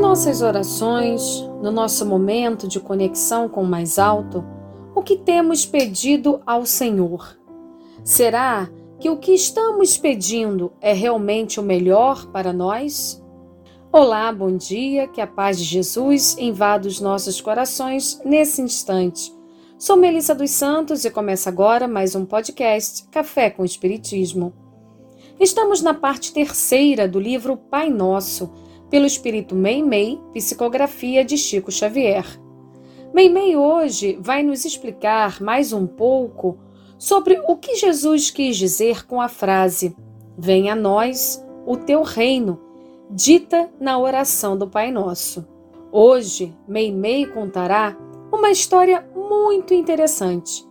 nossas orações, no nosso momento de conexão com o mais alto, o que temos pedido ao Senhor? Será que o que estamos pedindo é realmente o melhor para nós? Olá, bom dia, que a paz de Jesus invada os nossos corações nesse instante. Sou Melissa dos Santos e começa agora mais um podcast Café com Espiritismo. Estamos na parte terceira do livro Pai Nosso pelo espírito Meimei, psicografia de Chico Xavier. Meimei hoje vai nos explicar mais um pouco sobre o que Jesus quis dizer com a frase: Venha a nós o teu reino, dita na oração do Pai Nosso. Hoje, Meimei contará uma história muito interessante.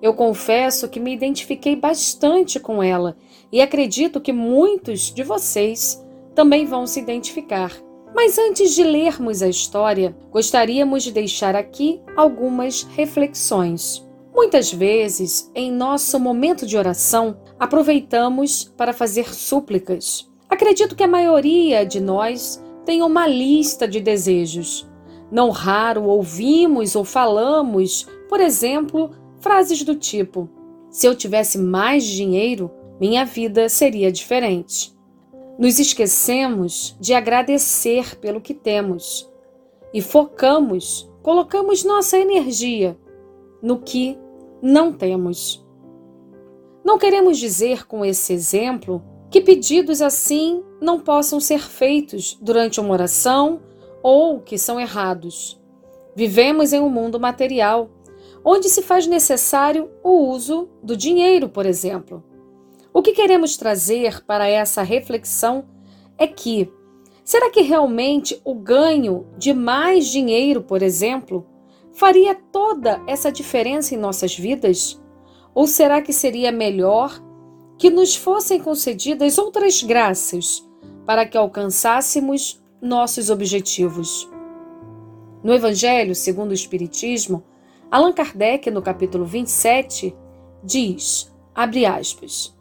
Eu confesso que me identifiquei bastante com ela e acredito que muitos de vocês também vão se identificar. Mas antes de lermos a história, gostaríamos de deixar aqui algumas reflexões. Muitas vezes, em nosso momento de oração, aproveitamos para fazer súplicas. Acredito que a maioria de nós tem uma lista de desejos. Não raro ouvimos ou falamos, por exemplo, frases do tipo: Se eu tivesse mais dinheiro, minha vida seria diferente. Nos esquecemos de agradecer pelo que temos e focamos, colocamos nossa energia no que não temos. Não queremos dizer com esse exemplo que pedidos assim não possam ser feitos durante uma oração ou que são errados. Vivemos em um mundo material, onde se faz necessário o uso do dinheiro, por exemplo. O que queremos trazer para essa reflexão é que será que realmente o ganho de mais dinheiro, por exemplo, faria toda essa diferença em nossas vidas? Ou será que seria melhor que nos fossem concedidas outras graças para que alcançássemos nossos objetivos? No Evangelho segundo o Espiritismo, Allan Kardec, no capítulo 27, diz, abre aspas,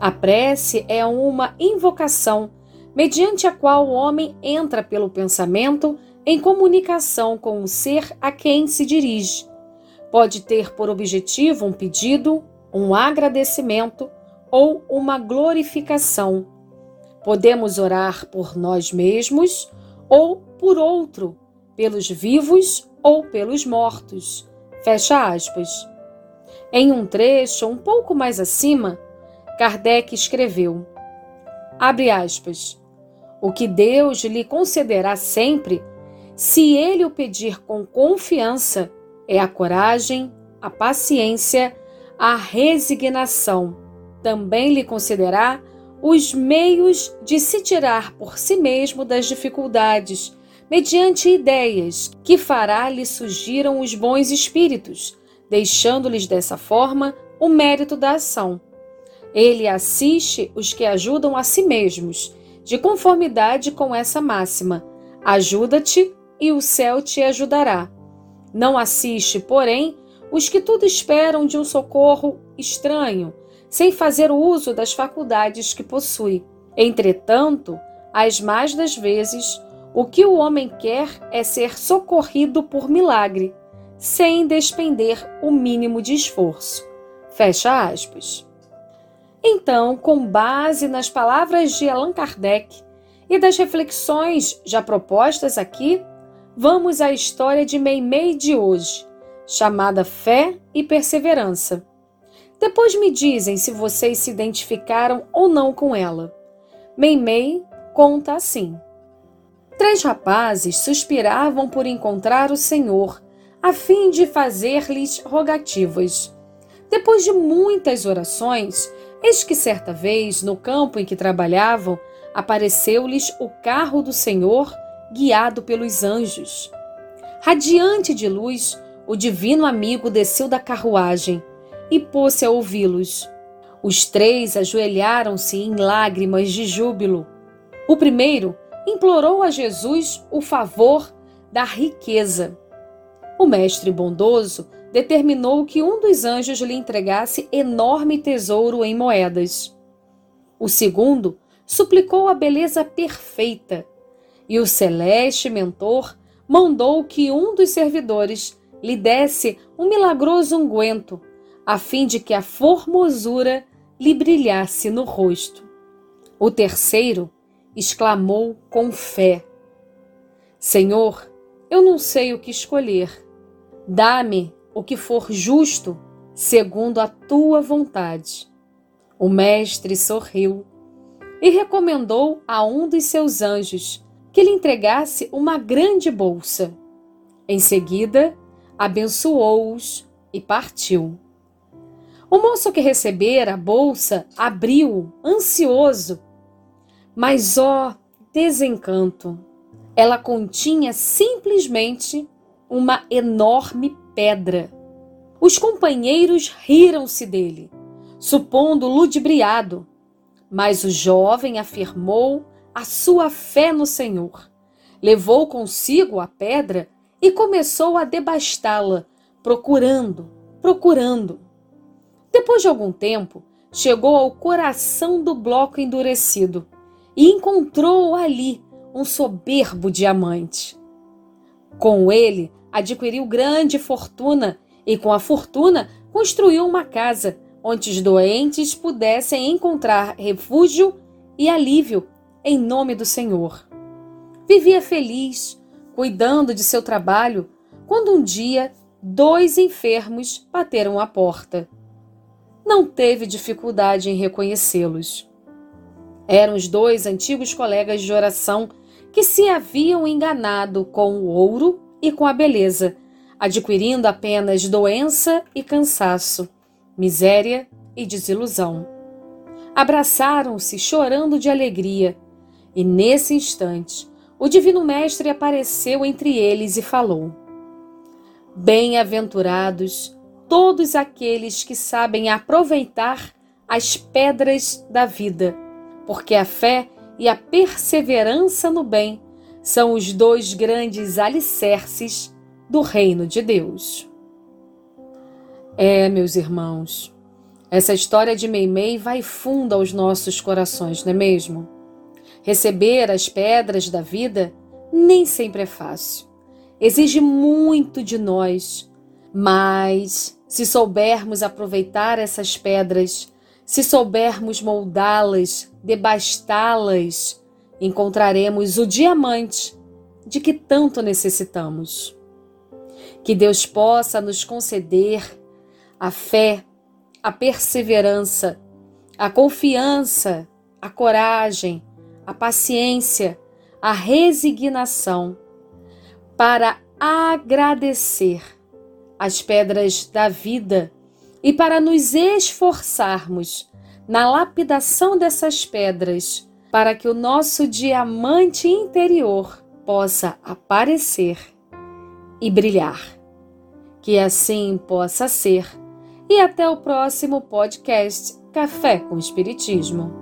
a prece é uma invocação, mediante a qual o homem entra pelo pensamento em comunicação com o ser a quem se dirige. Pode ter por objetivo um pedido, um agradecimento ou uma glorificação. Podemos orar por nós mesmos ou por outro, pelos vivos ou pelos mortos. Fecha aspas. Em um trecho um pouco mais acima, Kardec escreveu: abre aspas. O que Deus lhe concederá sempre, se ele o pedir com confiança, é a coragem, a paciência, a resignação. Também lhe concederá os meios de se tirar por si mesmo das dificuldades, mediante ideias que fará lhe surgiram os bons espíritos, deixando-lhes dessa forma o mérito da ação. Ele assiste os que ajudam a si mesmos, de conformidade com essa máxima: ajuda-te e o céu te ajudará. Não assiste, porém, os que tudo esperam de um socorro estranho, sem fazer uso das faculdades que possui. Entretanto, as mais das vezes, o que o homem quer é ser socorrido por milagre, sem despender o mínimo de esforço. Fecha aspas. Então, com base nas palavras de Allan Kardec e das reflexões já propostas aqui, vamos à história de Meimei de hoje, chamada Fé e Perseverança. Depois me dizem se vocês se identificaram ou não com ela. Meimei conta assim: Três rapazes suspiravam por encontrar o Senhor, a fim de fazer-lhes rogativas. Depois de muitas orações, Eis que certa vez, no campo em que trabalhavam, apareceu-lhes o carro do Senhor, guiado pelos anjos. Radiante de luz, o divino amigo desceu da carruagem e pôs-se a ouvi-los. Os três ajoelharam-se em lágrimas de júbilo. O primeiro implorou a Jesus o favor da riqueza. O mestre bondoso determinou que um dos anjos lhe entregasse enorme tesouro em moedas. O segundo suplicou a beleza perfeita e o celeste mentor mandou que um dos servidores lhe desse um milagroso unguento, a fim de que a formosura lhe brilhasse no rosto. O terceiro exclamou com fé: Senhor, eu não sei o que escolher. Dá-me o que for justo, segundo a tua vontade. O mestre sorriu e recomendou a um dos seus anjos que lhe entregasse uma grande bolsa. Em seguida, abençoou-os e partiu. O moço que recebera a bolsa abriu, ansioso. Mas, ó, desencanto! Ela continha simplesmente uma enorme pedra. Os companheiros riram-se dele, supondo ludibriado, mas o jovem afirmou a sua fé no Senhor. Levou consigo a pedra e começou a debastá-la, procurando, procurando. Depois de algum tempo, chegou ao coração do bloco endurecido e encontrou ali um soberbo diamante. Com ele, adquiriu grande fortuna e, com a fortuna, construiu uma casa onde os doentes pudessem encontrar refúgio e alívio em nome do Senhor. Vivia feliz, cuidando de seu trabalho, quando um dia dois enfermos bateram à porta. Não teve dificuldade em reconhecê-los. Eram os dois antigos colegas de oração que se haviam enganado com o ouro e com a beleza, adquirindo apenas doença e cansaço, miséria e desilusão. Abraçaram-se chorando de alegria, e nesse instante o Divino Mestre apareceu entre eles e falou: Bem-aventurados todos aqueles que sabem aproveitar as pedras da vida, porque a fé e a perseverança no bem são os dois grandes alicerces do reino de Deus. É, meus irmãos, essa história de Meimei vai funda aos nossos corações, não é mesmo? Receber as pedras da vida nem sempre é fácil. Exige muito de nós, mas se soubermos aproveitar essas pedras, se soubermos moldá-las, debastá-las, encontraremos o diamante de que tanto necessitamos. Que Deus possa nos conceder a fé, a perseverança, a confiança, a coragem, a paciência, a resignação para agradecer as pedras da vida e para nos esforçarmos na lapidação dessas pedras, para que o nosso diamante interior possa aparecer e brilhar. Que assim possa ser. E até o próximo podcast Café com Espiritismo.